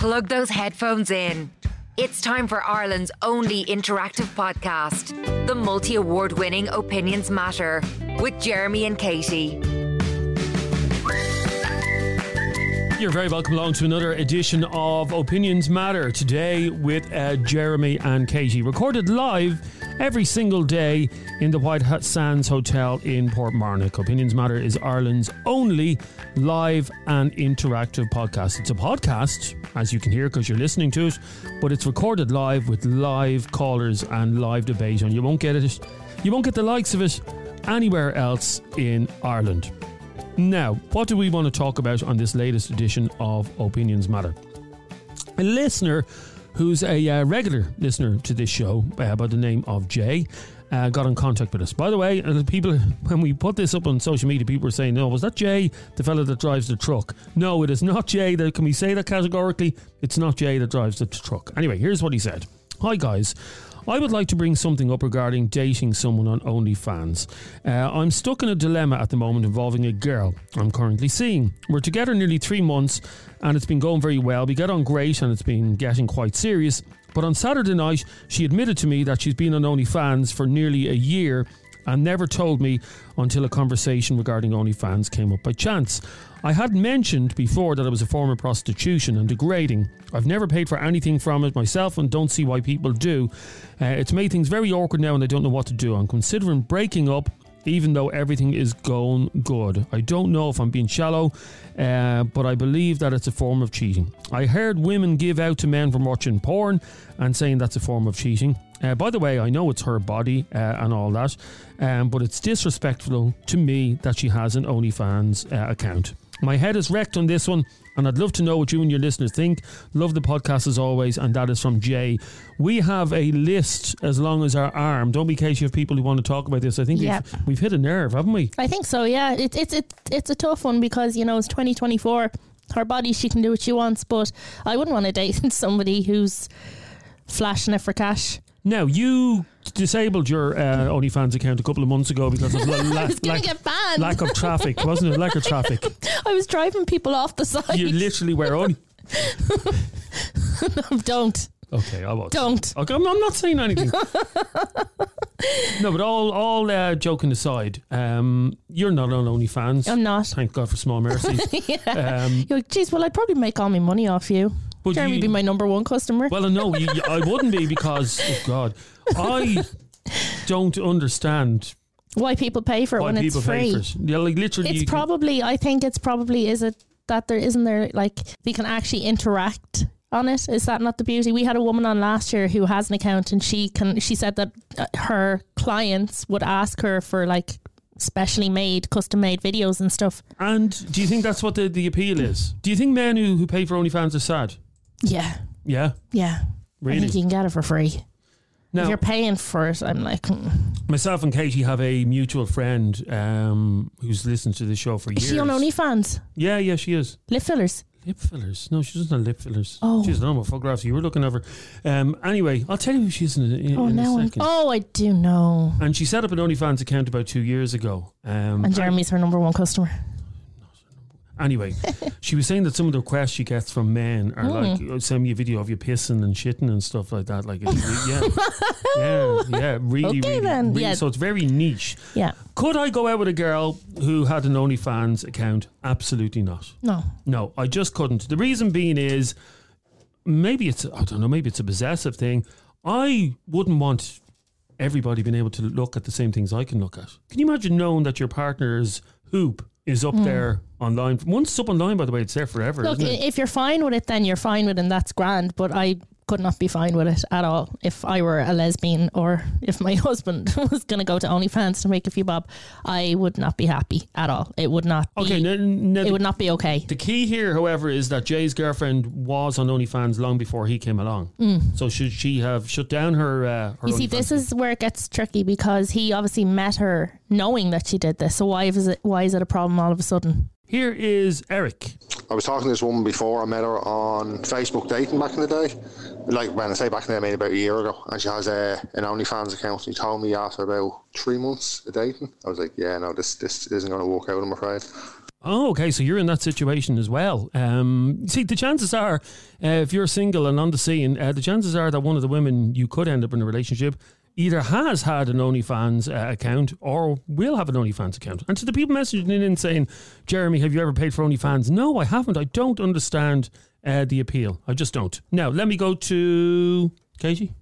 Plug those headphones in. It's time for Ireland's only interactive podcast, the multi award winning Opinions Matter, with Jeremy and Katie. You're very welcome along to another edition of Opinions Matter today with uh, Jeremy and Katie, recorded live every single day in the White Sands Hotel in Portmarnock. Opinions Matter is Ireland's only live and interactive podcast. It's a podcast, as you can hear because you're listening to it, but it's recorded live with live callers and live debate, and you won't get it. You won't get the likes of it anywhere else in Ireland. Now, what do we want to talk about on this latest edition of Opinions Matter? A listener who's a uh, regular listener to this show uh, by the name of Jay uh, got in contact with us. By the way, uh, people, when we put this up on social media, people were saying, "No, was that Jay, the fellow that drives the truck?" No, it is not Jay. That can we say that categorically? It's not Jay that drives the truck. Anyway, here's what he said. Hi guys. I would like to bring something up regarding dating someone on OnlyFans. Uh, I'm stuck in a dilemma at the moment involving a girl I'm currently seeing. We're together nearly three months and it's been going very well. We get on great and it's been getting quite serious. But on Saturday night, she admitted to me that she's been on OnlyFans for nearly a year and never told me until a conversation regarding OnlyFans came up by chance. I had mentioned before that it was a form of prostitution and degrading. I've never paid for anything from it myself and don't see why people do. Uh, it's made things very awkward now and I don't know what to do. I'm considering breaking up even though everything is going good. I don't know if I'm being shallow, uh, but I believe that it's a form of cheating. I heard women give out to men from watching porn and saying that's a form of cheating. Uh, by the way, I know it's her body uh, and all that, um, but it's disrespectful to me that she has an OnlyFans uh, account. My head is wrecked on this one, and I'd love to know what you and your listeners think. Love the podcast as always, and that is from Jay. We have a list as long as our arm. Don't be case you have people who want to talk about this. I think Yep. we've, we've hit a nerve, haven't we? I think so. Yeah, it's it's it's it's a tough one because you know it's 2024. Her body, she can do what she wants, but I wouldn't want to date somebody who's flashing it for cash. Now, you disabled your uh, OnlyFans account a couple of months ago because of la- la- I was gonna lack, lack of traffic, wasn't it? Lack of traffic. I was driving people off the side. You literally were only. don't, Okay, I won't. don't. Okay, I'm, I'm not saying anything. no, but all all uh, joking aside, um, you're not on OnlyFans. I'm not. Thank God for small mercies. yeah. Um, You're like, geez, well, I'd probably make all my money off you. But Jeremy you- be my number one customer. well, no, you, I wouldn't be because oh God, I don't understand Why people pay for it when it's free? for it. Yeah, like literally, It's you can- probably. I think it's probably. Is it that there isn't there like they can actually interact on it? Is that not the beauty? We had a woman on last year who has an account, and she can. She said that uh, her clients would ask her for like specially made, custom made videos and stuff. And do you think that's what the, the appeal is? Do you think men who, who pay for OnlyFans are sad? Yeah, Yeah, yeah. I really. think you can get it for free. Now, if you're paying for it, I'm like, hmm. myself and Katie have a mutual friend um, who's listened to the show for is years. she on OnlyFans? Yeah, yeah, she is. Lip fillers. Lip fillers? No, she doesn't have lip fillers. Oh. She's normal photographs. You were looking at her. Um, anyway, I'll tell you who she is in, a- in, Oh, in a now I'm. Oh, I do know. And she set up an OnlyFans account about two years ago. Um, And Jeremy's her number one customer. Anyway, she was saying that some of the requests she gets from men are Hmm. like, "Oh, send me a video of you pissing and shitting and stuff like that. Like, it's, yeah, yeah, yeah, really, Okay really, then, really. yeah. So it's very niche. Yeah. Could I go out with a girl who had an OnlyFans account? Absolutely not. No. No, I just couldn't. The reason being is maybe it's I don't know, maybe it's a possessive thing. I wouldn't want everybody being able to look at the same things I can look at. Can you imagine knowing that your partner's hoop is up there online? Once it's up online, by the way, it's there forever. Look, if you're fine with it, then you're fine with it, and that's grand. But I could not be fine with it at all if I were a lesbian or if my husband was going to go to OnlyFans to make a few bob. I would not be happy at all. It would not. Be, Okay, now, now it would not be okay. the key here, however, is that Jay's girlfriend was on OnlyFans long before he came along. So should she have shut down her? Uh, her. You see, OnlyFans this is where it gets tricky because he obviously met her knowing that she did this. So why is it why is it a problem all of a sudden? Here is Eric. I was talking to this woman before. I met her on Facebook dating back in the day. Like when I say back in the day, I mean about a year ago. And she has a, an OnlyFans account. She told me after about three months of dating. I was like, yeah, no, this this isn't going to work out. I'm afraid. Oh, okay. So you're in that situation as well. Um, see, the chances are, uh, if you're single and on the scene, uh, the chances are that one of the women you could end up in a relationship either has had an OnlyFans uh, account or will have an OnlyFans account. And to the people messaging in and saying, Jeremy, have you ever paid for OnlyFans? No, I haven't. I don't understand uh, the appeal. I just don't. Now, let me go to Katie.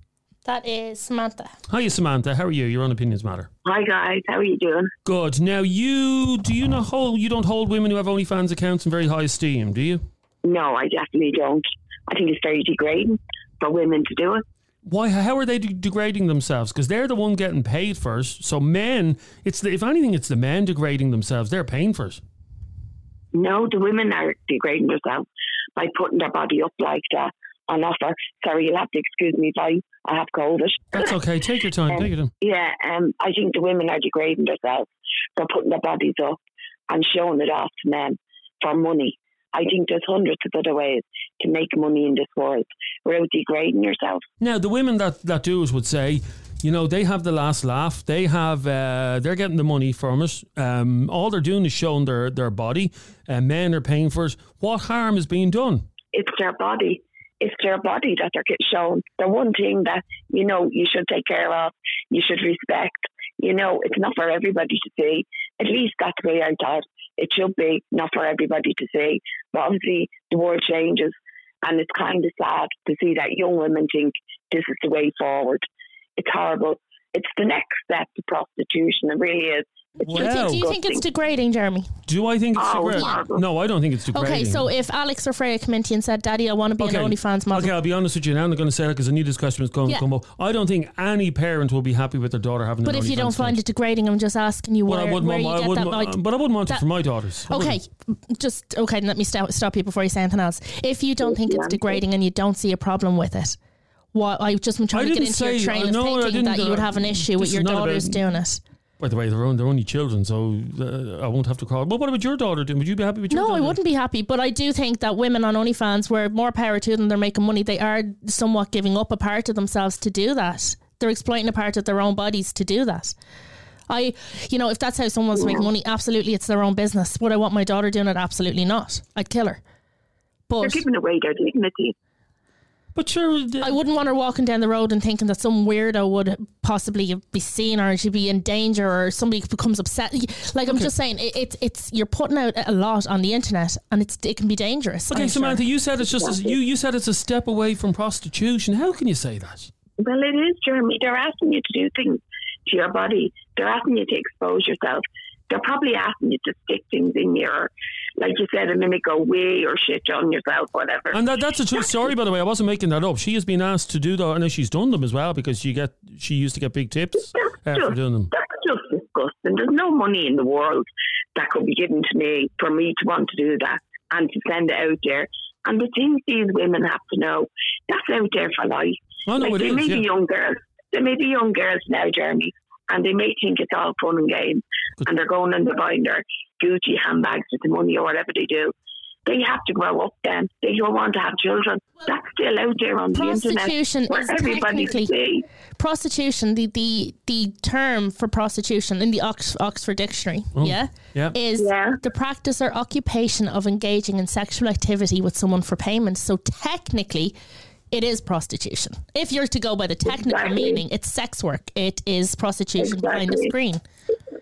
That is Samantha. Hiya, Samantha. How are you? Your own Opinions Matter. Hi guys, how are you doing? Good. Now, you do you not hold you don't hold women who have OnlyFans accounts in very high esteem, do you? No, I definitely don't. I think it's very degrading for women to do it. Why? How are they de- degrading themselves? Because they're the one getting paid first. So men, it's the, if anything, it's the men degrading themselves. They're paying for it. No, the women are degrading themselves by putting their body up like that on offer. Sorry, you'll have to excuse me if I, I have COVID. That's okay. Take your time. Um, Take your time. Yeah, um, I think the women are degrading themselves for putting their bodies up and showing it off to men for money. I think there's hundreds of other ways to make money in this world without degrading yourself. Now, the women that, that do it would say, you know, they have the last laugh. They have, uh, they're getting the money from it. Um, all they're doing is showing their their body. Uh, men are paying for it. What harm is being done? It's their body. It's their body that they're getting shown. The one thing that, you know, you should take care of, you should respect. You know, it's not for everybody to see. At least that's the way I thought. It should be not for everybody to see. But obviously, the world changes. And it's kind of sad to see that young women think this is the way forward. It's horrible. It's the next step to prostitution. It really is. It's Wow. just Do you think it's degrading, Jeremy? Do I think it's Oh, degrading? horrible. No, I don't think it's degrading. Okay, so if Alex or Freya come into you and said, Daddy, I want to be Okay. an OnlyFans model. Okay, I'll be honest with you now. I'm not going to say that because I knew this question was going Yeah. to come up. I don't think any parent will be happy with their daughter having But an if you don't find account. it degrading, I'm just asking you But where, I wouldn't where want, you I get wouldn't, that. like- but I wouldn't want it that- for my daughters. I Okay, wouldn't. just okay. Let me stop, stop you before you say anything else. If you don't think it's degrading and you don't see a problem with it, what I've just been trying I to get into say- your train I of know, thinking that you would uh, have an issue with your not about- daughters doing it. By the way, they're, on, they're only children, so uh, I won't have to call. But what about your daughter doing? Would you be happy with your No, daughter? I wouldn't be happy, but I do think that women on OnlyFans, where more power to them, they're making money. They are somewhat giving up a part of themselves to do that. They're exploiting a part of their own bodies to do that. I, you know, if that's how someone wants to make money, absolutely, it's their own business. Would I want my daughter doing it? Absolutely not. I'd kill her. They're giving away their dignity. But sure, the- I wouldn't want her walking down the road and thinking that some weirdo would possibly be seen or she'd be in danger or somebody becomes upset. Like I'm just saying, it, it's it's you're putting out a lot on the internet and it's it can be dangerous. okay, I'm sure. Samantha, you said it's just a, you. You said it's a step away from prostitution. How can you say that? Well, it is, Jeremy. They're asking you to do things to your body. They're asking you to expose yourself. They're probably asking you to stick things in your, like you said a ago, wee or shit on yourself, whatever. And that, that's a true story, by the way. I wasn't making that up. She has been asked to do that, and she's done them as well because she get she used to get big tips uh, That's for just, doing them. that's just disgusting. There's no money in the world that could be given to me for me to want to do that and to send it out there. And the things these women have to know, that's out there for life. Oh no, like it they is. may Yeah. be young girls. They may be young girls now, Jeremy, and they may think it's all fun and games, Good. and they're going they're buying their Gucci handbags with the money or whatever they do. They have to grow up then. They don't want to have children. That's still out there on the internet Prostitution is everybody technically see. prostitution. The, the the term for prostitution in the Ox, Oxford Dictionary, oh, yeah, Oh, yeah. is Yeah. the practice or occupation of engaging in sexual activity with someone for payment. So technically. It is prostitution. If you're to go by the technical Exactly. meaning, it's sex work. It is prostitution behind the Exactly. screen.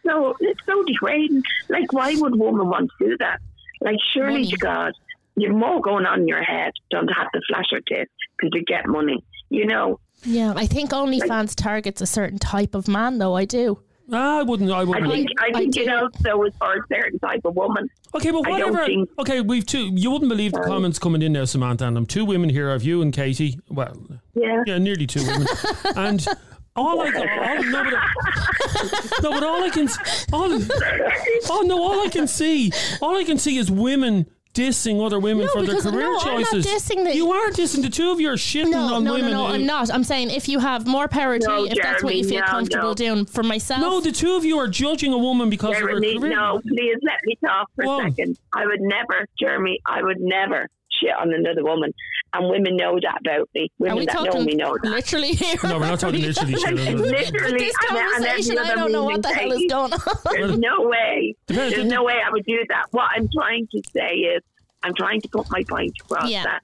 So it's so degrading. Like, why would a woman want to do that? Like, surely Money. to God, you've more going on in your head Don't have to flash your tits because you get money. You know, Yeah, I think OnlyFans targets a certain type of man, though. I do. I wouldn't. I I wouldn't. think I I think do. it also is for a certain type of woman. Okay, but whatever. think- Okay, we've two. You wouldn't believe the comments coming in now, Samantha. And I'm two women here. I've you and Katie. Well, Yeah. yeah, nearly two women. and all I, all, no, but, no, but all I can, all, oh no, all I can see, all I can see is women dissing other women No, for their because- career no, I'm not choices. dissing the- you are dissing. The two of you are shitting No, on no, no, women. no, who- I'm not. I'm saying if you have more power to No, you, if that's what you feel no, comfortable no. doing. For myself, No, the two of you are judging a woman because of her Jeremy, career. no, please let me talk for Whoa. a second. I would never, Jeremy, I would never shit on another woman. And women know that about me. Are Women we that know talking me know that. literally here? No, we're not talking literally. Sheila. Literally, this and- and conversation, I don't know what the hell is going on. There's no way. There's no way I would do that. What I'm trying to say is, I'm trying to put my point across Yeah. that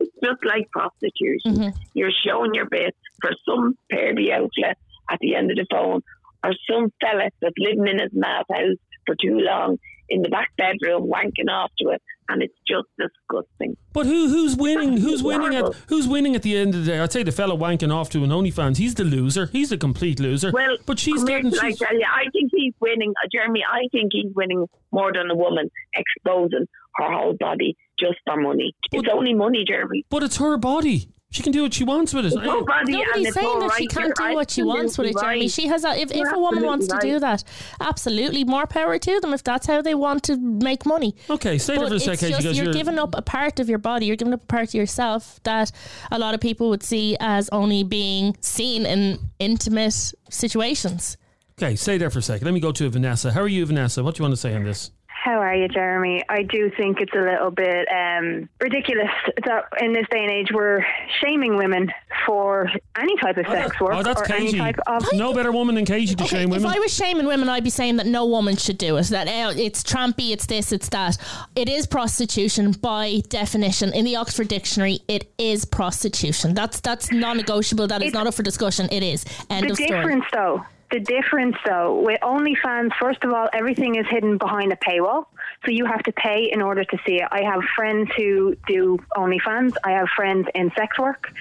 it's just like prostitution. Mm-hmm. You're showing your bit for some pervy outlet at the end of the phone, or some fella that's living in his mad house for too long in the back bedroom wanking off to it, and it's just disgusting. But who who's winning? Who's winning at who's winning at the end of the day? I'd say the fellow wanking off to an OnlyFans. He's the loser. He's the complete loser. Well, but she's here getting. I tell you, I think he's winning, uh, Jeremy. I think he's winning more than a woman exposing her whole body just for money. It's only money, Jeremy. But it's her body. She can do what she wants with it. It's her body Nobody's saying all that she can't You're do what she wants with it, absolutely Jeremy. right. She has a, if, if You're a woman wants to do that, absolutely more power to them if that's how they want to make money. Okay, stay there for a it's second. just because you're, you're giving up a part of your body. You're giving up a part of yourself that a lot of people would see as only being seen in intimate situations. Okay, stay there for a second. Let me go to Vanessa. How are you, Vanessa? What do you want to say on this? How are you, Jeremy? I do think it's a little bit um, ridiculous that in this day and age we're shaming women for any type of sex work oh, that's or any type of. No better woman than Katie to Okay, shame women. if. I was shaming women, I'd be saying that no woman should do it. That uh, it's trampy, it's this, it's that. It is prostitution by definition. In the Oxford Dictionary, it is prostitution. That's that's non-negotiable. That is It's- not up for discussion. It is. End The of story. difference, though, the difference, though, with OnlyFans, first of all, everything is hidden behind a paywall. So you have to pay in order to see it. I have friends who do OnlyFans. I have friends in sex work.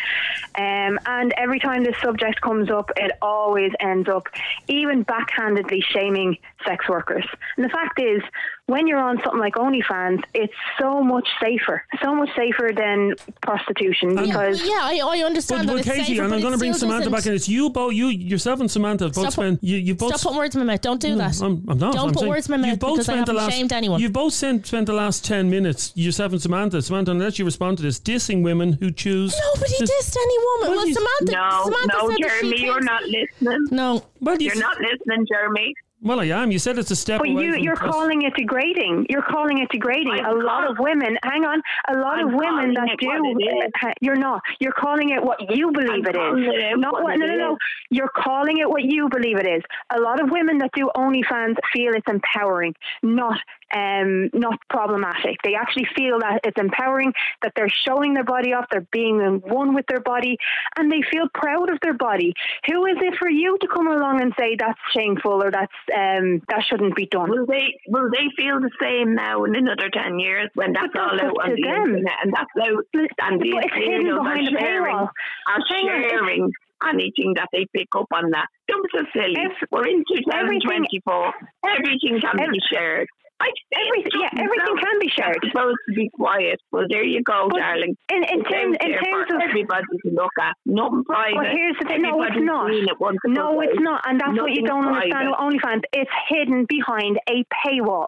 Um, and every time this subject comes up, it always ends up even backhandedly shaming sex workers. And the fact is, when you're on something like OnlyFans, it's so much safer, so much safer than prostitution because. yeah, I, I understand But, that but it's Katie, safer, and but I'm going to bring Samantha doesn't- back in. It's you both, you yourself and Samantha have both Stop spent. You, you both Stop putting words in my mouth. Don't do that. I'm, I'm not. Don't I'm put saying words in my you've mouth both because I spent the last, shamed anyone. You've both spent, spent the last 10 minutes, yourself and Samantha. Samantha, unless you respond to this, dissing women who choose. Nobody this- dissed any woman. Well, Well, Samantha, No, Samantha no, said she Jeremy, you're not listening. No. Well, You're not listening, Jeremy. Well, I am. You said it's a step But away you, you're prost- calling it degrading. You're calling it degrading. I'm a lot of women, hang on, a lot I'm of women that do. what it is. uh, you're not. You're calling it what you believe I'm it it not what what. it No, no, no. is. You're calling it what you believe it is. A lot of women that do OnlyFans feel it's empowering, not um, not problematic. They actually feel that it's empowering, that they're showing their body off, they're being in one with their body, and they feel proud of their body. Who is it for you to come along and say that's shameful or that's um, that shouldn't be done? Will they will they feel the same now in another ten years when that's all out on the them. internet and that's out and But it's hidden behind a sharing paywall. are on, sharing anything that they pick up on that. Don't be so silly. Ev- We're in 2024. Everything can Ev- be shared. I, Everything, yeah, everything can be shared. It's supposed to be quiet. Well, there you go, But darling. In, in, It's terms, in terms of everybody to look at. Nothing private. But here's the thing, no, it's not. it No, it's not, and that's what you don't understand with private. OnlyFans. It's hidden behind a paywall.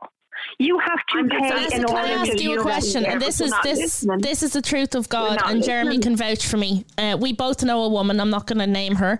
You have to I'm pay in Can order I ask view you a question? And this is this listening. this is the truth of God, and Jeremy listening. can vouch for me. Uh, we both know a woman. I'm not going to name her,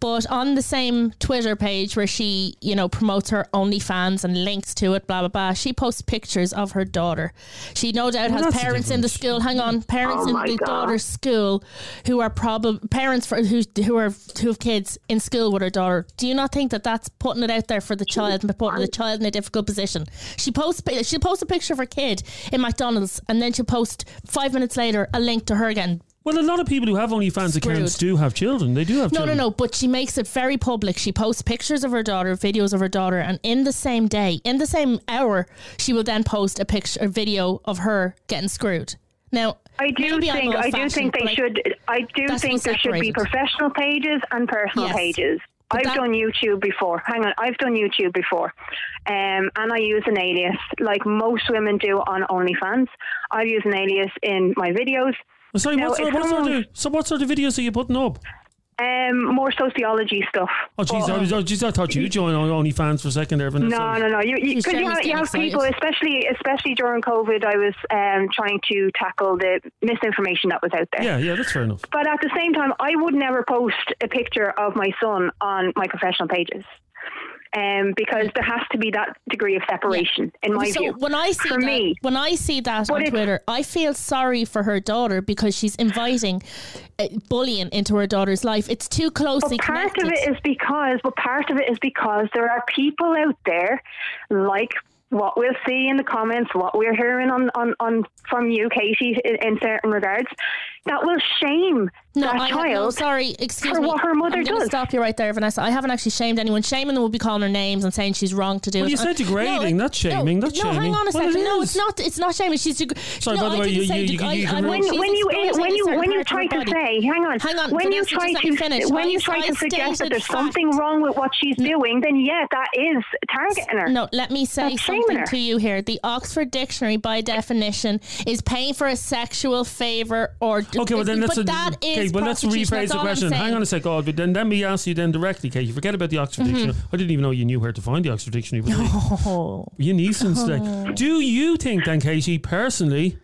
but on the same Twitter page where she, you know, promotes her OnlyFans and links to it, blah blah blah. She posts pictures of her daughter. She no doubt has parents in the school. Hang on, parents Oh in the God. daughter's school who are probably parents for who who are who have kids in school with her daughter. Do you not think that that's putting it out there for the child and putting the child in a difficult position? She posts she'll post a picture of her kid in McDonald's and then she'll post five minutes later a link to her again. Well, a lot of people who have OnlyFans accounts Screwed. do have children. They do have No, no, children. no. But she makes it very public. She posts pictures of her daughter, videos of her daughter, and in the same day, in the same hour, she will then post a picture, a video of her getting screwed. Now, I do maybe I'm think I do old-fashioned, think they I- should. I do think what's there should be professional pages and personal Yes. pages. But I've that- done YouTube before. Hang on, I've done YouTube before, um, and I use an alias like most women do on OnlyFans. I use an alias in my videos. Well, sorry, Now, what, sort, what, sort of, so what sort of videos are you putting up? Um, more sociology stuff. Oh, jeez, I, was- oh, jeez, I thought you joined on OnlyFans for a second there, Vanessa. No, no, no. You, you, She's 'cause you have, you have people, especially especially during COVID. I was um, trying to tackle the misinformation that was out there. Yeah, yeah, that's fair enough. But at the same time, I would never post a picture of my son on my professional pages. Um, because there has to be that degree of separation, in my so view. when I see for that, me, when I see that on Twitter, I feel sorry for her daughter because she's inviting uh, bullying into her daughter's life. It's too closely But part connected. of it is because, but part of it is because there are people out there, like what we'll see in the comments, what we're hearing on, on, on from you, Katie, in, in certain regards, that will shame no, that I have, no, sorry, excuse for me. what her mother I'm does. stop you right there, Vanessa. I haven't actually shamed anyone. Shaming them would be calling her names and saying she's wrong to do Well, it. you said degrading, no, not shaming, No, not no hang shaming. on a Well, it second. no, it's not. It's not shaming. She's. Deg- Sorry, no, by the I way, didn't you- say you- deg- you- I- you I- can- when, she's when you when you when you try to body. say hang on Hang on, when you try to finish. when I- you try to suggest that there's something wrong with what she's doing then yeah that is targeting her No, let me say something to you here. The Oxford Dictionary, by definition, is paying for a sexual favor or. Okay, well then let's But that okay, well let's rephrase the question. Hang on a sec, oh, but then let me ask you then directly, Kate. You forget about the Oxford Mm-hmm. Dictionary. I didn't even know you knew where to find the Oxford Dictionary. But Oh. you Neeson's today. Do you think then, Katie, personally,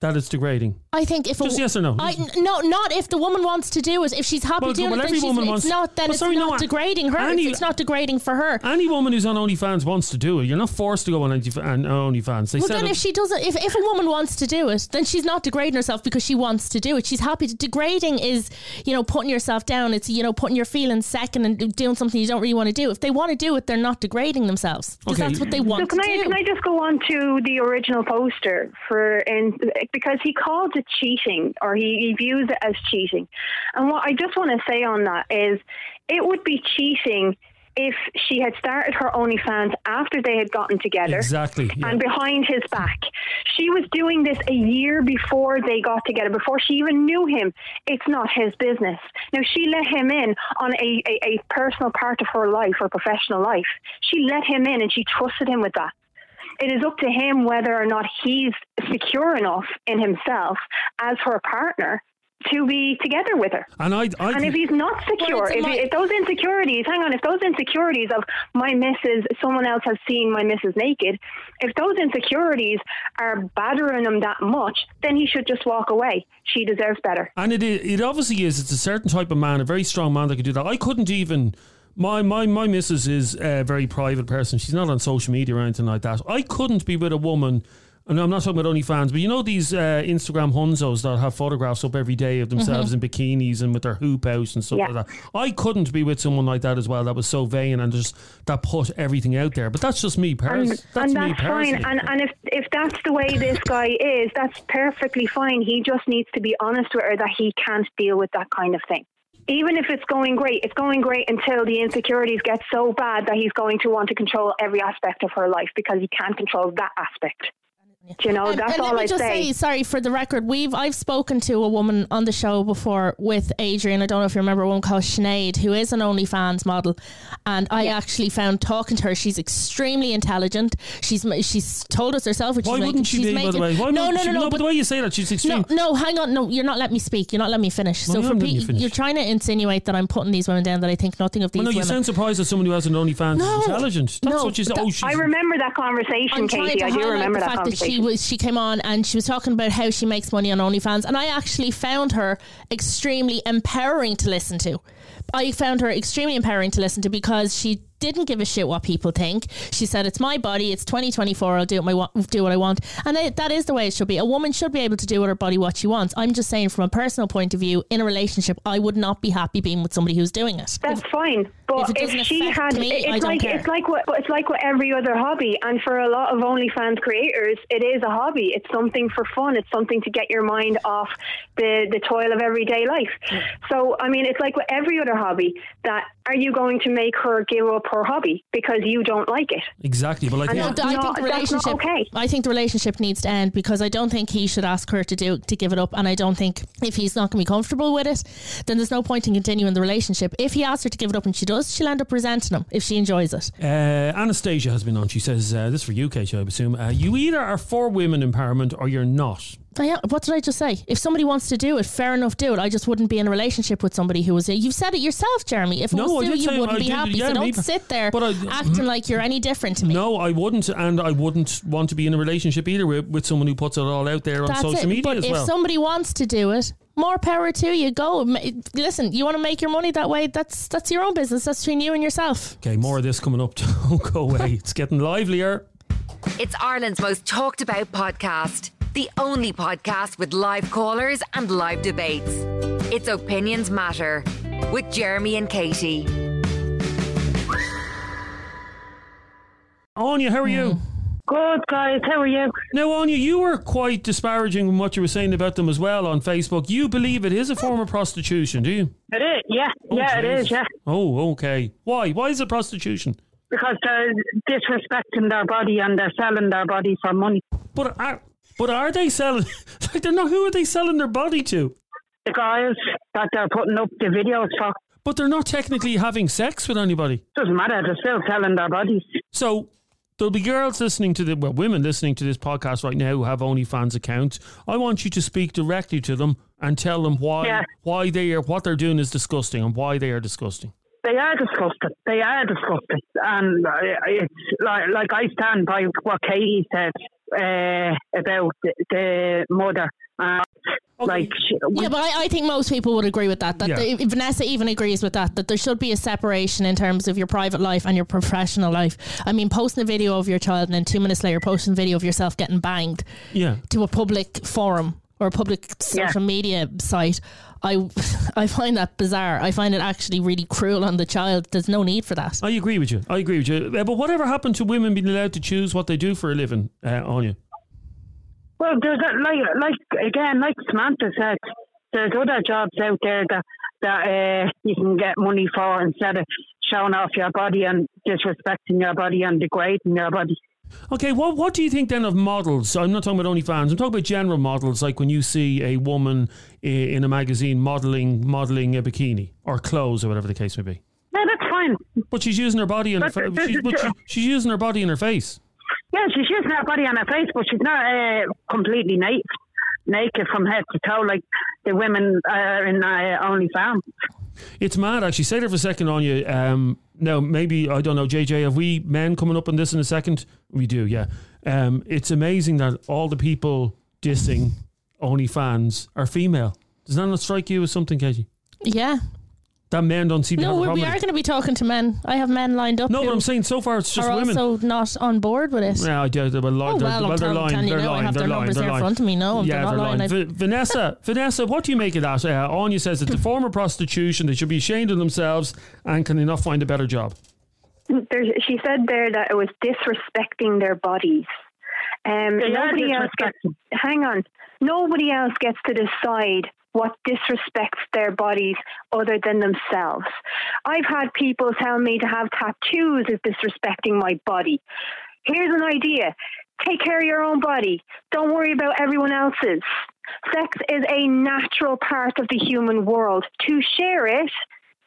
that it's degrading? I think if Just a, yes or no? I, n- no, not if the woman wants to do it. If she's happy Well, doing well, it, then every she's, woman it's wants- not. Then Well, it's sorry, not no, degrading her. any- it's not degrading for her. Any woman who's on OnlyFans wants to do it. You're not forced to go on OnlyFans. They Well, said then it- if she doesn't, if, if a woman wants to do it, then she's not degrading herself because she wants to do it. She's happy to. Degrading is, you know, putting yourself down. It's, you know, putting your feelings second and doing something you don't really want to do. If they want to do it, they're not degrading themselves because Okay. that's what they So want can to I do. can I just go on to the original poster for in because he called it cheating or he, he views it as cheating, and what I just want to say on that is it would be cheating if she had started her OnlyFans after they had gotten together. Exactly, yeah. And behind his back. She was doing this a year before they got together, before she even knew him. It's not his business. Now, she let him in on a, a, a personal part of her life, her professional life. She let him in and she trusted him with that. It is up to him whether or not he's secure enough in himself as her partner to be together with her. and I, I And if he's not secure, if, if those insecurities, hang on, if those insecurities of my missus, someone else has seen my missus naked, if those insecurities are battering him that much, then he should just walk away. She deserves better. And it, it obviously is. It's a certain type of man, a very strong man that could do that. I couldn't even. My my my missus is a very private person. She's not on social media or anything like that. I couldn't be with a woman. And I'm not talking about OnlyFans, but you know these uh, Instagram hunzos that have photographs up every day of themselves in bikinis and with their hoop out and stuff Yeah. like that. I couldn't be with someone like that as well. That was so vain and just that put everything out there. But that's just me, pers- And, that's and me that's personally. fine. And, and if, if that's the way this guy is, that's perfectly fine. He just needs to be honest with her that he can't deal with that kind of thing. Even if it's going great, it's going great until the insecurities get so bad that he's going to want to control every aspect of her life because he can't control that aspect. Do you know, And- that's and all let me I just say. say, sorry for the record. We've I've spoken to a woman on the show before with Adrian. I don't know if you remember a woman called Sinead, who is an OnlyFans model, and I actually found talking to her. She's extremely intelligent. She's she's told us herself. What Why she's wouldn't making, she she's be, by the way? Why no, wouldn't no, she- no, no, but the way you say that, she's extreme. no, no, hang on. No, you're not letting me speak. You're not letting me finish. Well, so for am you pe- finish. you're trying to insinuate that I'm putting these women down. That I think nothing of these Well, no, you sound surprised that someone who has an OnlyFans No. is intelligent. That's No, what you said. Oh, that- Oh, she's I remember that conversation, I'm Katie. I do remember that fact that she was she came on and she was talking about how she makes money on OnlyFans, and I actually found her extremely empowering to listen to. I found her extremely empowering to listen to because she didn't give a shit what people think. She said, "It's my body. It's 2024. I'll do what, my, do what I want," and I, that is the way it should be. A woman should be able to do with her body what she wants. I'm just saying, from a personal point of view, in a relationship, I would not be happy being with somebody who's doing it. That's fine, but if if, she had, me, it's like care. it's like what it's like with every other hobby, and for a lot of OnlyFans creators, it is a hobby. It's something for fun. It's something to get your mind off the the toil of everyday life. So, I mean, it's like with every other hobby. That are you going to make her give up her hobby because you don't like it? exactly. But like, And yeah, that's I think not- the relationship. okay. I think the relationship needs to end because I don't think he should ask her to do to give it up, and I don't think if he's not going to be comfortable with it, then there's no point in continuing the relationship. If he asks her to give it up and she does, she'll end up resenting him if she enjoys it. Uh, Anastasia has been on. She says, uh, this is for you, Kate, I assume. Uh, you either are for women empowerment or you're not. I, Oh, what did I just say? If somebody wants to do it, fair enough, do it. I just wouldn't be in a relationship with somebody who was. You've said it yourself, Jeremy. If it No, was you, you wouldn't I be did, happy. yeah, so me- don't sit there but I- uh, acting mm-hmm. like you're any different to me. No, I wouldn't, and I wouldn't want to be in a relationship either with, with someone who puts it all out there on social it. media but as if well. somebody wants to do it, more power to you. Go. Listen, you want to make your money that way? That's that's your own business. That's between you and yourself. Okay, more of this coming up. Don't go away. It's getting livelier. It's Ireland's most talked about podcast. The only podcast with live callers and live debates. It's Opinions Matter with Jeremy and Katie. Anya, how are you? Hmm. Good, guys. How are you? Now, Anya, you were quite disparaging in what you were saying about them as well on Facebook. You believe it is a form of prostitution, do you? It is, yeah. Oh, yeah, it is, Jesus. yeah. Oh, okay. Why? Why is it prostitution? Because they're disrespecting their body and they're selling their body for money. But are, but are they selling? Like, they're not. Who are they selling their body to? The guys that they're putting up the videos for, But they're not technically having sex with anybody. doesn't matter. They're still selling their bodies. So there'll be girls listening to the well, women listening to this podcast right now who have OnlyFans accounts. I want you to speak directly to them and tell them why Yeah. why they are what they're doing is disgusting and why they are disgusting. They are disgusting. They are disgusting. And uh, it's like, like I stand by what Katie said uh, about the, the mother. Uh, Like, she, Yeah, but I, I think most people would agree with that. That Yeah. the- Vanessa even agrees with that. That there should be a separation in terms of your private life and your professional life. I mean, posting a video of your child and then two minutes later posting a video of yourself getting banged Yeah. to a public forum or a public social media site. I I find that bizarre. I find it actually really cruel on the child. There's no need for that. I agree with you. I agree with you. Uh, But whatever happened to women being allowed to choose what they do for a living, uh, Anya? well, there's a, like, like again, like Samantha said, there's other jobs out there that that uh, you can get money for instead of showing off your body and disrespecting your body and degrading your body. Okay, what what do you think then of models? I'm not talking about OnlyFans. I'm talking about general models, like when you see a woman in a magazine modeling modeling a bikini or clothes or whatever the case may be. Yeah, that's fine. But she's using her body in her fa- she's, she, she's using her body in her face. Yeah, she's using her body on her face, but she's not uh, completely naked, naked from head to toe like the women are in uh, OnlyFans. It's mad actually. Say there for a second on you. Um, now maybe I don't know, JJ. Have we men coming up on this in a second? We do, yeah. Um, it's amazing that all the people dissing OnlyFans are female. Does that not strike you as something, Katie? Yeah. That men don't seem to No, have a we, problem we are with it. going to be talking to men. I have men lined up. No, who but I'm saying so far it's just are women. also not on board with it. Yeah, I doubt They're, well, Oh, they're, well, I'm well, they're tell- lying. telling you they're now, I lying. have they're their lying. numbers They're there in lying. front of me. No, yeah, they're not they're lying. lying. I- Va- Vanessa, Vanessa, what do you make of that? Uh, Anya says it's a form of prostitution. They should be ashamed of themselves and can they not find a better job? There, she said there that it was disrespecting their bodies. Um, They are nobody else gets. disrespecting. Hang on. Nobody else gets to decide what disrespects their bodies other than themselves. I've had people tell me to have tattoos is disrespecting my body. Here's an idea. Take care of your own body. Don't worry about everyone else's. Sex is a natural part of the human world. To share it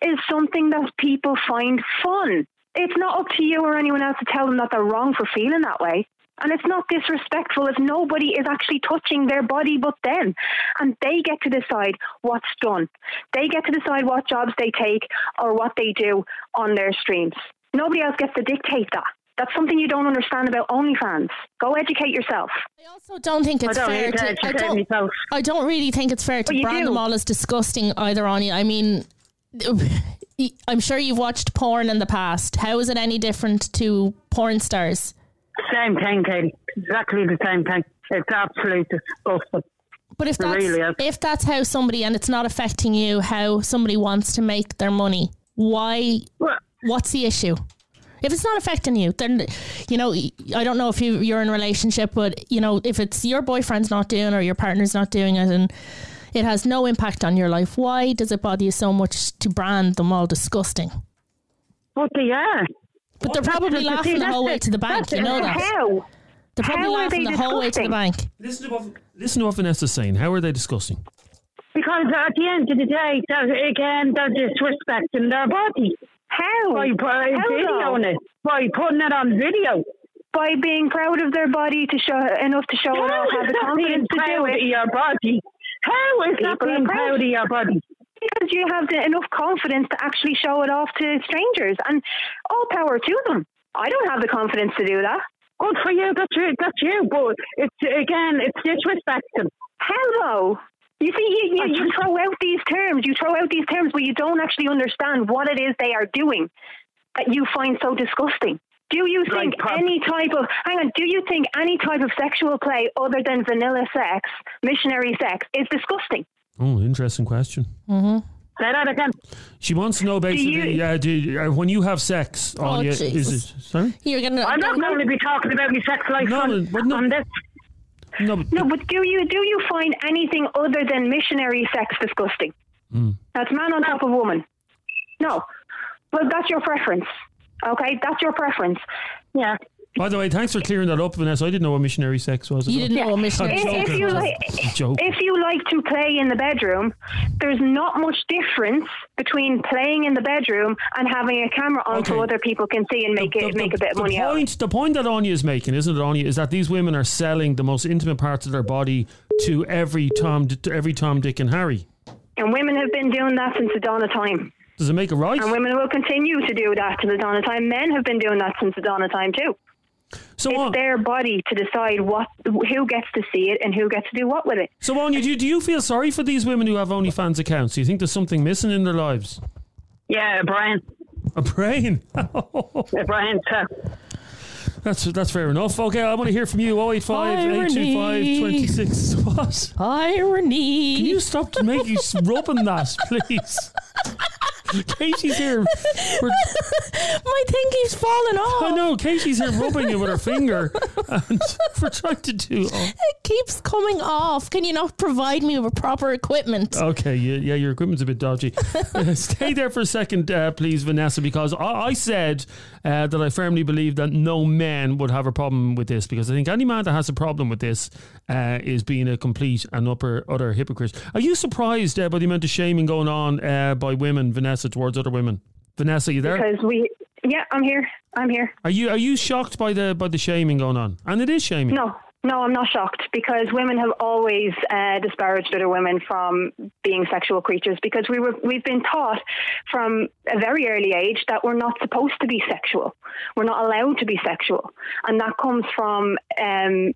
is something that people find fun. It's not up to you or anyone else to tell them that they're wrong for feeling that way. And it's not disrespectful if nobody is actually touching their body but them. And they get to decide what's done. They get to decide what jobs they take or what they do on their streams. Nobody else gets to dictate that. That's something you don't understand about OnlyFans. Go educate yourself. I also don't think it's I don't fair to to. I don't. I don't really think it's fair to Well, brand do. them all as disgusting either on you. I mean, I'm sure you've watched porn in the past. How is it any different to porn stars? Same thing, Katie. Exactly the same thing. It's absolutely disgusting. But if that's really if that's how somebody and it's not affecting you, how somebody wants to make their money, why? Well, What's the issue? If it's not affecting you, then you know I don't know if you you're in a relationship, but you know if it's your boyfriend's not doing or your partner's not doing it, and it has no impact on your life. Why does it bother you so much to brand them all disgusting? but they are. But they're probably That's- laughing the that's whole way to the bank. You know that How? they're probably how are laughing they the whole way to the disgusting? bank. Listen to what listen to what Vanessa's saying. How are they disgusting? Because at the end of the day, they're, again, they're disrespecting their body How? by, by How videoing though? it, by putting it on video. By being proud of their body to show enough to show it How off, have the confidence to do it. your body? How is that People are being proud. proud of your body? Because you have the, enough confidence to actually show it off to strangers, and all power to them. I don't have the confidence to do that. Good for you, that's you, that's you. But it's again, it's disrespecting. Hello. You see, you, you, you throw out these terms, you throw out these terms, but you don't actually understand what it is they are doing that you find so disgusting. Do you think Like any type of hang on? Do you think any type of sexual play other than vanilla sex, missionary sex, is disgusting? Oh, interesting question. Say that again. She wants to know basically, you- yeah, do, uh, when you have sex, all Oh, you, is Jesus. it, sorry? You're gonna. I'm not going to be talking about my sex life No, on, but no- on this. No, but No, but do you do you find anything other than missionary sex disgusting? Hmm. That's man on top of woman. No. Well, that's your preference. Okay, that's your preference. Yeah. By the way, thanks for clearing that up, Vanessa. I didn't know what missionary sex was. You didn't know a missionary. I'm If, if you like, Joke. if you like to play in the bedroom, there's not much difference between playing in the bedroom and having a camera on so other people can see and make it make a bit of the money out. of it. point, The point that Anya is making, isn't it, Anya, is that these women are selling the most intimate parts of their body to every Tom, to every Tom, Dick, and Harry. And women have been doing that since the dawn of time. Does it make it right? And women will continue to do that to the dawn of time. Men have been doing that since the dawn of time too. So, It's on, their body to decide what who gets to see it and who gets to do what with it. so Anya, do you, do you feel sorry for these women who have OnlyFans accounts? Do you think there's something missing in their lives? Yeah, Brian. A brain. a brain. Uh, that's that's fair enough. Okay, I want to hear from you. 085 825 Irony. 26. What? Irony. Can you stop making make you rubbing that, please? Katie's here. My thing keeps falling off. I know Katie's here rubbing it with her finger, and we're trying to do. Oh. It keeps coming off. Can you not provide me with proper equipment? Okay, yeah, yeah, your equipment's a bit dodgy. Uh, stay there for a second, uh, please, Vanessa, because I, I said uh, that I firmly believe that no man would have a problem with this, because I think any man that has a problem with this uh, is being a complete and upper utter hypocrite. Are you surprised uh, by the amount of shaming going on uh, by women, Vanessa, towards other women? Vanessa, you there? Because we yeah, I'm here. I'm here. Are you are you shocked by the by the shaming going on? And it is shaming. No. No, I'm not shocked because women have always uh, disparaged other women from being sexual creatures because we were we've been taught from a very early age that we're not supposed to be sexual. We're not allowed to be sexual, and that comes from um,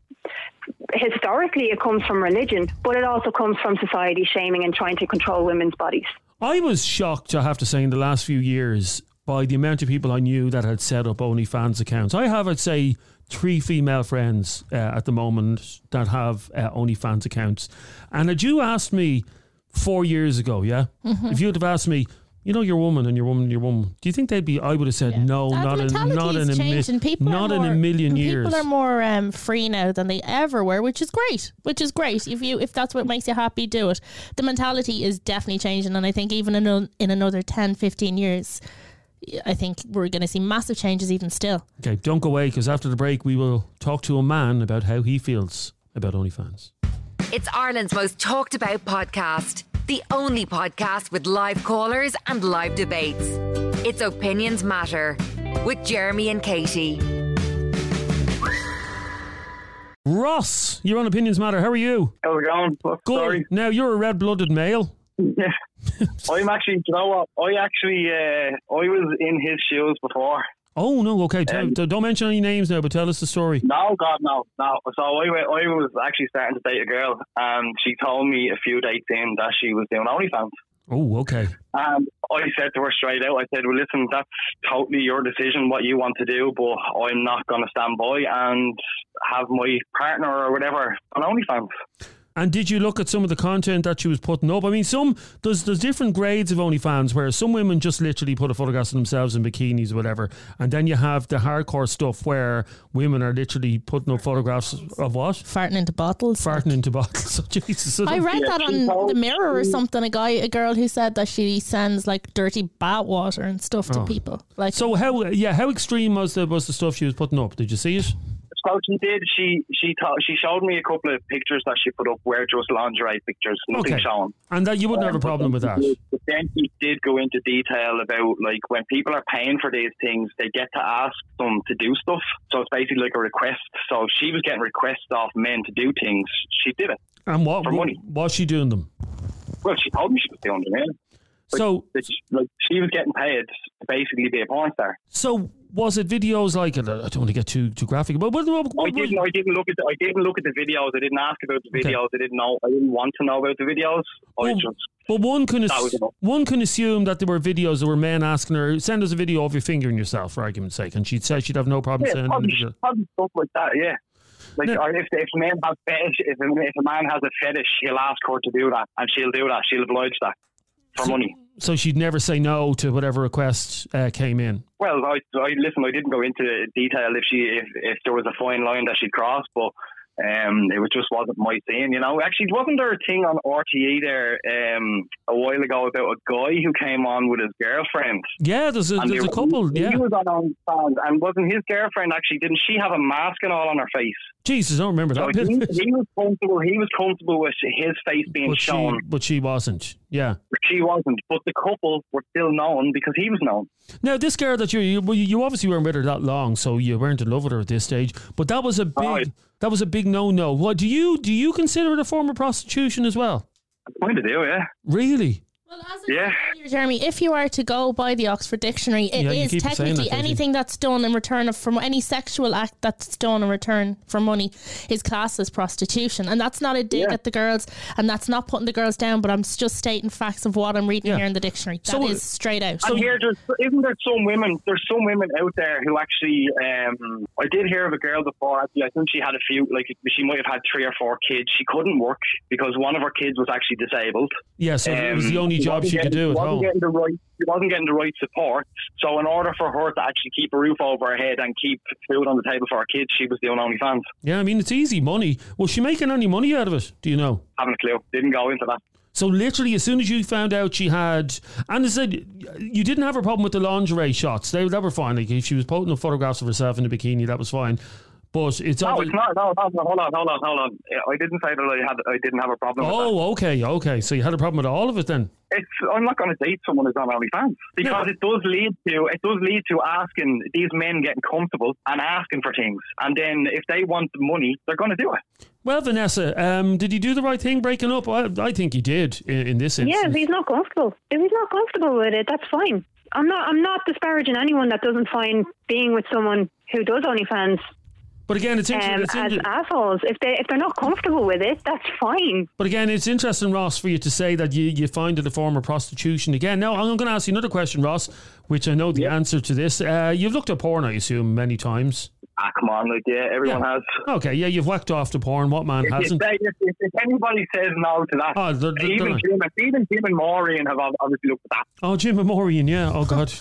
historically it comes from religion, but it also comes from society shaming and trying to control women's bodies. I was shocked, I have to say, in the last few years by the amount of people I knew that had set up OnlyFans accounts. I have, I'd say, three female friends uh, at the moment that have uh, OnlyFans accounts. And had you asked me four years ago, yeah, if you'd have asked me, you know, your woman and your woman and your woman, do you think they'd be? I would have said no, That not in, not in a changed mi- and people not are in a more- million people are more um, free now than they ever were, which is great. Which is great. If you if that's what makes you happy, do it. The mentality is definitely changing, and I think even in, in another 10, 15 years, I think we're going to see massive changes even still. Okay, don't go away because after the break we will talk to a man about how he feels about OnlyFans. It's Ireland's most talked about podcast. The only podcast with live callers and live debates. It's Opinions Matter with Jeremy and Katie. Ross, you're on Opinions Matter. How are you? How's it going? What's Good. story? Now you're a red-blooded male. Yeah. I'm actually, you know what? I actually, uh, I was in his shoes before. Oh no, okay. Tell, Um, don't mention any names now, but tell us the story. No, God, no, no. So I, I was actually starting to date a girl, and she told me a few dates in that she was doing OnlyFans. Oh, okay. And I said to her straight out, I said, well, listen, that's totally your decision, what you want to do, but I'm not going to stand by and have my partner or whatever on OnlyFans. And did you look at some of the content that she was putting up? I mean, some there's there's different grades of OnlyFans where some women just literally put a photograph of themselves in bikinis or whatever, and then you have the hardcore stuff where women are literally putting up photographs of what Farting into bottles. farting into bottles. So oh, Jesus, so I read that on the mirror or something. A guy, a girl who said that she sends like dirty bath water and stuff to oh. people. Like, so how yeah how extreme was the was the stuff she was putting up? Did you see it? So she did. She she ta- she showed me a couple of pictures that she put up where just lingerie pictures, nothing Okay. showing. And that you wouldn't have a um, problem with that. But then he did go into detail about like when people are paying for these things, they get to ask them to do stuff. So it's basically like a request. So she was getting requests off men to do things. She did it. And what For money. was she doing them? Well, she told me she was doing it. Yeah. So Like, like she was getting paid to basically be a porn star. So was it videos like I don't want to get too too graphic, but what, what, I didn't. I didn't look at. The, I didn't look at the videos. I didn't ask about the Okay. videos. I didn't know. I didn't want to know about the videos. I Well, just. But one can ass- one can assume that there were videos that were men asking her, "Send us a video of your fingering yourself," for argument's sake, and she'd say she'd have no problem Yeah, sending. probably, probably stuff like that. Yeah. Like or if if man has fetish, if a, if a man has a fetish, he'll ask her to do that, and she'll do that. She'll oblige that for money. So she'd never say no to whatever request uh, came in. Well, I, I listen. I didn't go into detail if she if, if there was a fine line that she'd crossed, but um, it was just wasn't my thing, you know. Actually, wasn't there a thing on RTE there um, a while ago about a guy who came on with his girlfriend? Yeah, there's a, there's a couple. He was on OnlyFans, and wasn't his girlfriend actually? Didn't she have a mask and all on her face? Jesus, I don't remember So that. he, he was comfortable. He was comfortable with his face being but she, shown. but she wasn't. Yeah. She wasn't, but the couple were still known because he was known. Now, this girl that you, you you obviously weren't with her that long, so you weren't in love with her at this stage. But that was a big Right. that was a big no no. What do you do? You consider it a form of prostitution as well? I kind of do, yeah. Really? Well, as I Yeah. said earlier, Jeremy, if you are to go by the Oxford Dictionary, it Yeah, is technically that, anything that's done in return of from any sexual act that's done in return for money is classed as prostitution, and that's not a dig Yeah. at the girls, and that's not putting the girls down. But I'm just stating facts of what I'm reading Yeah. here in the dictionary. That is So- straight out. and here, there's, isn't there some women? There's some women out there who actually. Um, I did hear of a girl before. Actually, I think she had a few. Like she might have had three or four kids. She couldn't work because one of her kids was actually disabled. Yeah. So it was Um, the only she job she could do at wasn't home. Getting the right, she wasn't getting the right support. So in order for her to actually keep a roof over her head and keep food on the table for her kids, she was doing OnlyFans. Yeah, I mean it's easy money. Was she making any money out of it? Do you know? Haven't a clue. Didn't go into that. So literally, as soon as you found out she had, and I said you didn't have a problem with the lingerie shots. They that were fine. Like if she was posting up photographs of herself in a bikini, that was fine. But it's No, obvi- it's not. No, no, no, hold on, hold on, hold on. I didn't say that I had. I didn't have a problem. with that. Oh, okay, okay. So you had a problem with all of it then? it's I'm not going to date someone who's on OnlyFans because Yeah. it does lead to it does lead to asking these men getting comfortable and asking for things, and then if they want the money, they're going to do it. Well, Vanessa, um, did you do the right thing breaking up? I, I think you did in, in this Yeah, instance. if he's not comfortable, if he's not comfortable with it, that's fine. I'm not. I'm not disparaging anyone that doesn't find being with someone who does OnlyFans but again, it's um, interesting. as assholes. If they if they're not comfortable with it, that's fine. But again, it's interesting, Ross, for you to say that you, you find it a form of prostitution. Again, now I'm going to ask you another question, Ross, which I know the answer to this. Uh, you've looked at porn, I assume, many times. Ah, come on, like yeah, everyone Yeah. has. Okay, yeah, you've whacked off the porn. What man If, if, hasn't? they, if, if, if anybody says no to that, Oh, they're- they're- even they're- Jim, even Jim and Maureen have obviously looked at that. Oh, Jim and Maureen, yeah. Oh, God.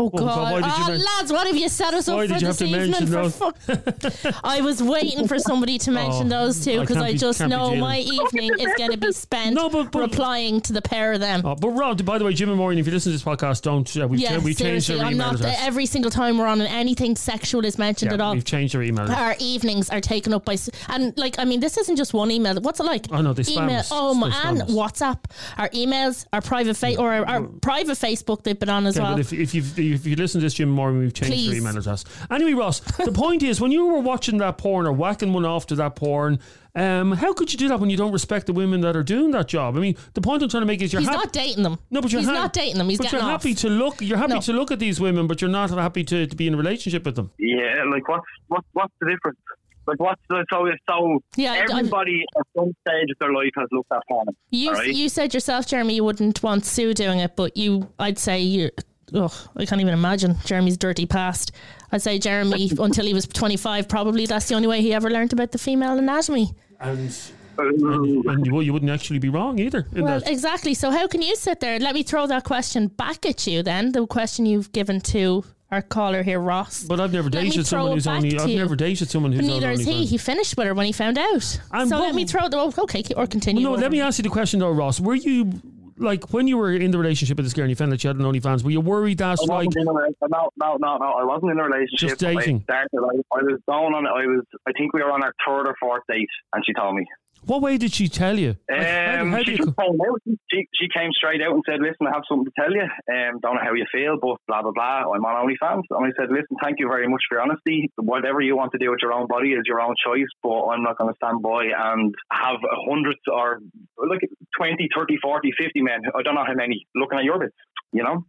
Oh God! why did you oh, men- lads, what have you set us up for this evening? For fu- I was waiting for somebody to mention Oh, those two because can't I, just be know my evening is going to be spent No, but- but- replying to the pair of them. Oh, but Rod, by the way, Jim and Maureen, if you listen to this podcast, don't. Uh, we've, yeah, cha- we've changed our I'm email not. address. Every single time we're on and anything sexual is mentioned at all. we've changed our email address. Our evenings are taken up by and like I mean this isn't just one email. What's it like? Oh, no, they spam email. us. Oh my, and us. WhatsApp, our emails, our private fa- or our, our private Facebook. They've been on as Okay, well. but if, if, you've, if you listen to this, Jim Moore, we've changed your Please. email address. Anyway, Ross, the point is, when you were watching that porn or whacking one off to that porn, um, how could you do that when you don't respect the women that are doing that job? I mean, the point I'm trying to make is you're He's hap- not dating them. No, but you're he's ha- not dating them. He's but you're off. happy to look. You're happy No. to look at these women, but you're not happy to, to be in a relationship with them. Yeah, like what's what, what's the difference? Like what's the so so Yeah, I- I- everybody at some stage of their life has looked at porn. You alright? you said yourself, Jeremy, you wouldn't want Sue doing it, but you, I'd say you. Oh, I can't even imagine Jeremy's dirty past. I'd say Jeremy, until he was 25, probably that's the only way he ever learned about the female anatomy. And, and, and you, you wouldn't actually be wrong either. In Well, that. exactly. So how can you sit there? Let me throw that question back at you. Then the question you've given to our caller here, Ross. But I've never dated someone who's back only. I've you. never dated someone who's But on neither is he. OnlyFans. He finished with her when he found out. And so what- let me throw the. Oh, okay, or continue. No, let me ask you the question though, Ross. Were you like when you were in the relationship with this girl and you found that she had an OnlyFans? Were you worried that I like a, no, no, no, no. I wasn't in a relationship. Just dating. I started. I, I was going on. I was. I think we were on our third or fourth date, and she told me. What way did she tell you? Like, how, Um, how do she you just came out. She, she came straight out and said, "Listen, I have something to tell you. Um, don't know how you feel, but blah blah blah. I'm on OnlyFans." And I said, "Listen, thank you very much for your honesty. Whatever you want to do with your own body is your own choice, but I'm not going to stand by and have hundreds or look like 20, 30, 40, 50 men. I don't know how many looking at your bits. You know."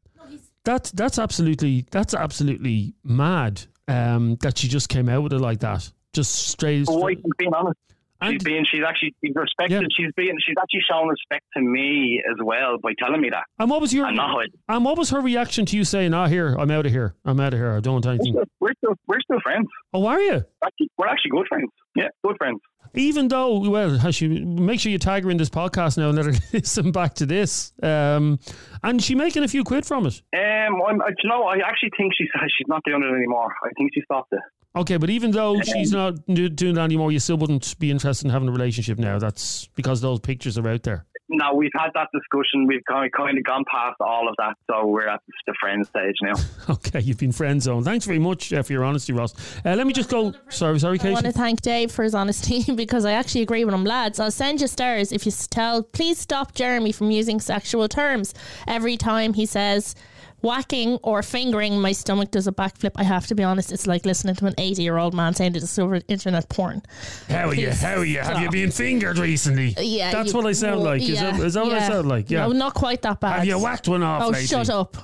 that's that's absolutely that's absolutely mad. Um, that she just came out with it like that, just straight. Straight she's being honest. She's And- being, she's actually she's respected. Yeah. She's being, she's actually shown respect to me as well by telling me that. and what was your I'm not hiding. and what was her reaction to you saying, "Ah, here, I'm out of here. I'm out of here. I don't want anything." We're still, we're still, we're still friends. Oh, are you? Actually, we're actually good friends. Yeah, good friends. Even though, well, has she make sure you tag her in this podcast now and let her listen back to this. Um, and she making a few quid from it. Um, I'm, I, you know, I actually think she's she's not doing it anymore. I think she stopped it. Okay, but even though she's not doing that anymore, you still wouldn't be interested in having a relationship now. That's because those pictures are out there. No, we've had that discussion. We've kind of, gone past all of that, so we're at the friend stage now. Okay, you've been friend zoned. Thanks very much uh, for your honesty, Ross. Uh, let me just go. Sorry, sorry, I want to thank Dave for his honesty because I actually agree with him, lads. I'll send you stars if you tell. Please stop Jeremy from using sexual terms every time he says whacking or fingering. My stomach does a backflip. I have to be honest. It's like listening to an eighty-year-old man saying to discover internet porn. How are you? How are you? Have you been fingered recently? Yeah, that's you- what I sound like. Is, yeah, that, is that what I sound like? Yeah. no, not quite that bad. Have you whacked one off Oh, lately? shut up!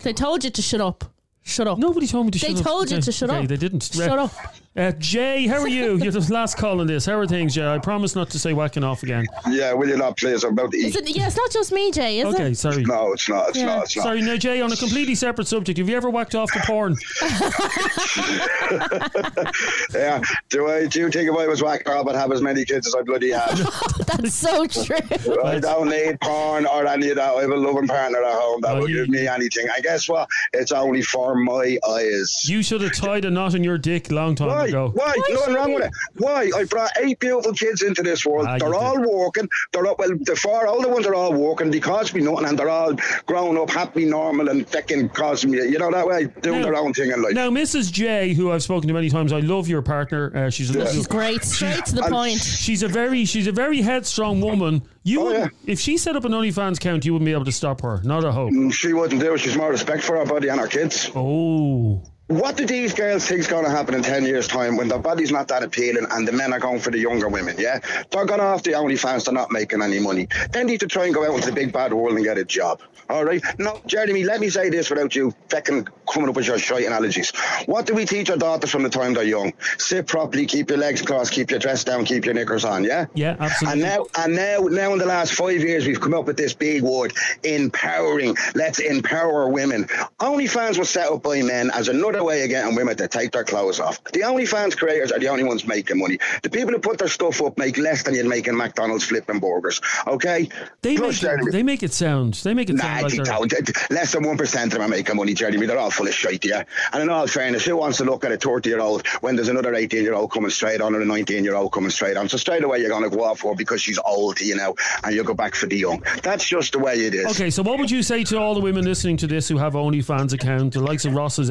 They told you to shut up. Shut up. Nobody told me to They shut up. They told you to shut okay, up. They didn't. Shut up. Uh, Jay, how are you? You're the last call on this. How are things, Jay? I promise not to say whacking off again. Yeah, will you not please? I'm about to Is eat. it, yeah, it's not just me, Jay, is Okay, it? sorry. No, it's not. It's Yeah. not. It's not. Sorry, no, Jay, on a completely separate subject, have you ever whacked off the porn? Yeah. Do I? Do you think if I was whacked off, I'd have as many kids as I bloody have? That's so true. I don't need porn or any of that. I have a loving partner at home that Oh, will you- give me anything. I guess what? It's only for my eyes. You should have tied a knot in your dick long time Why? ago. Why? Nothing wrong with it. Why? I brought eight beautiful kids into this world. Ah, they're did. all working. They're all, well, the four older ones are all working. They cost me nothing, and they're all grown up, happy, normal, and fucking costing me, you know, that way, doing Now- their own thing in life. Now, Mrs. J, who I've spoken to many times, I love your partner. Uh, she's a lovely- She's great. Straight to the And- point. She's a very, she's a very headstrong woman. You, Oh, yeah. if she set up an OnlyFans account, you wouldn't be able to stop her. Not a hope. Mm, She wouldn't do it. She's more respect for her body and her kids. Oh, What do these girls think's going to happen in 10 years' time when their body's not that appealing and the men are going for the younger women, yeah? They're going off the OnlyFans, they're not making any money. They need to try and go out into the big bad world and get a job, all right? No, Jeremy, let me say this without you fucking coming up with your shite analogies. What do we teach our daughters from the time they're young? Sit properly, keep your legs crossed, keep your dress down, keep your knickers on, yeah? yeah, absolutely. And now, and now, now, in the last five years, we've come up with this big word: empowering. Let's empower women. OnlyFans was set up by men as another way of getting women to take their clothes off. The OnlyFans creators are the only ones making money. The people who put their stuff up make less than you'd make in McDonald's flipping burgers. Okay, they Plus, make it, they make it sound. They make it Nah, sound like don't. Less than one percent of them are making money, Jeremy. They're all full of shit, yeah. And in all fairness, who wants to look at a thirty-year-old when there's another eighteen-year-old coming straight on or a nineteen-year-old coming straight on? So straight away, you're going to go off for because she's old you now, and you'll go back for the young. That's just the way it is. Okay, so what would you say to all the women listening to this who have OnlyFans account, the likes of Ross's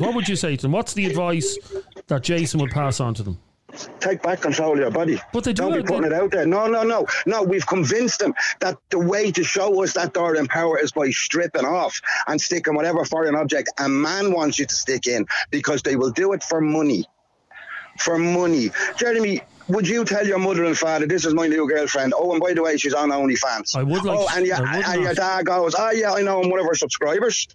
What would you say to them? What's the advice that Jason would pass on to them? Take back control of your body. But they do Don't be putting it out there. No, no, no, no. We've convinced them that the way to show us that they're empowered is by stripping off and sticking whatever foreign object a man wants you to stick in because they will do it for money. For money, Jeremy. Would you tell your mother and father this is my new girlfriend? Oh, and by the way, she's on OnlyFans. I would like- Oh, and, your, and your dad goes, "Oh yeah, I know I'm one of her subscribers."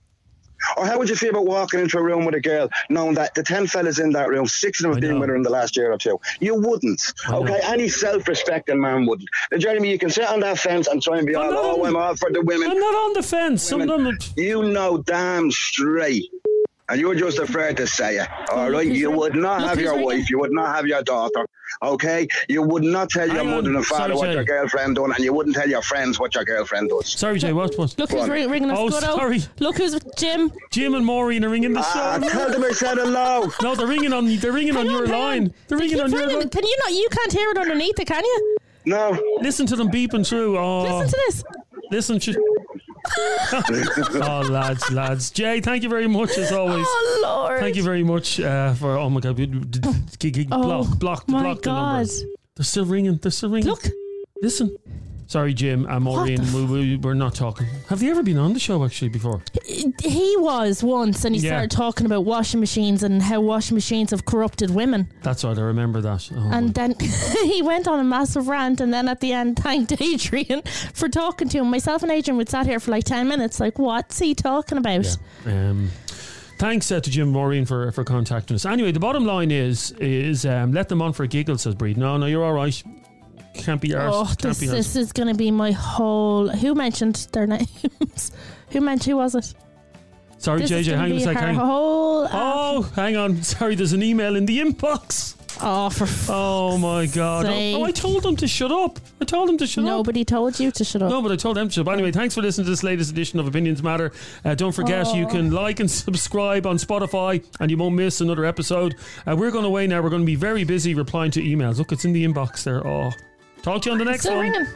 Or how would you feel about walking into a room with a girl, knowing that the 10 fellas in that room, six of them have been with her in the last year or two? You wouldn't. Okay, any self respecting man wouldn't. Now, Jeremy, you can sit on that fence and try and be I'm all, oh, on- I'm all for the women. I'm not on the fence. Them. You know damn straight. And you're just afraid to say it. All right? You would not have your wife. You would not have your daughter. Okay? You would not tell your Hang on. mother and father Sorry, what Jay. your girlfriend done, and you wouldn't tell your friends what your girlfriend does. Sorry, Jay. What? What? Look Go who's on. ring, ringing us. Oh, Goodo. sorry. Look who's Jim. Jim and Maureen are ringing the Ah, show. tell them I said hello. No, they're ringing on. They're ringing on Hang your hang line. They're They ringing keep on your ringing. line. Can you not? You can't hear it underneath it, can you? No. Listen to them beeping through. Oh, Listen to this. listen to. Oh, lads, lads. Jay, thank you very much as always. Oh Lord. Thank you very much uh, for. Oh my God, we- we- g- g- Oh, block, block, my block the number. They're still ringing. They're still ringing. Look. listen. Sorry, Jim and Maureen. We, we, we're not talking. Have you ever been on the show actually before? He was once, and he Yeah. started talking about washing machines and how washing machines have corrupted women. That's right. I remember that. Oh, And then he went on a massive rant, and then at the end, thanked Adrian for talking to him. Myself and Adrian would sat here for like ten minutes, like, what's he talking about? Um, thanks uh, to Jim Maureen for, for contacting us. Anyway, the bottom line is is um, let them on for a giggle, says Breed. No, no, you're all right. Can't be arsed. Oh, this, this is going to be my whole. Who mentioned their names? who mentioned? Who was it? Sorry, this JJ, hang on a sec. Hang. whole. Oh, hang on. Sorry, there's an email in the inbox. Oh, for Oh my god. Oh, oh, I told them to shut up. I told them to shut up. Nobody told you to shut up. No, but I told them to shut up. Anyway, thanks for listening to this latest edition of Opinions Matter. Uh, don't forget, you Oh. can like and subscribe on Spotify and you won't miss another episode. Uh, we're going away now. We're going to be very busy replying to emails. Look, it's in the inbox there. Oh, talk to you on the next Still one. ringing.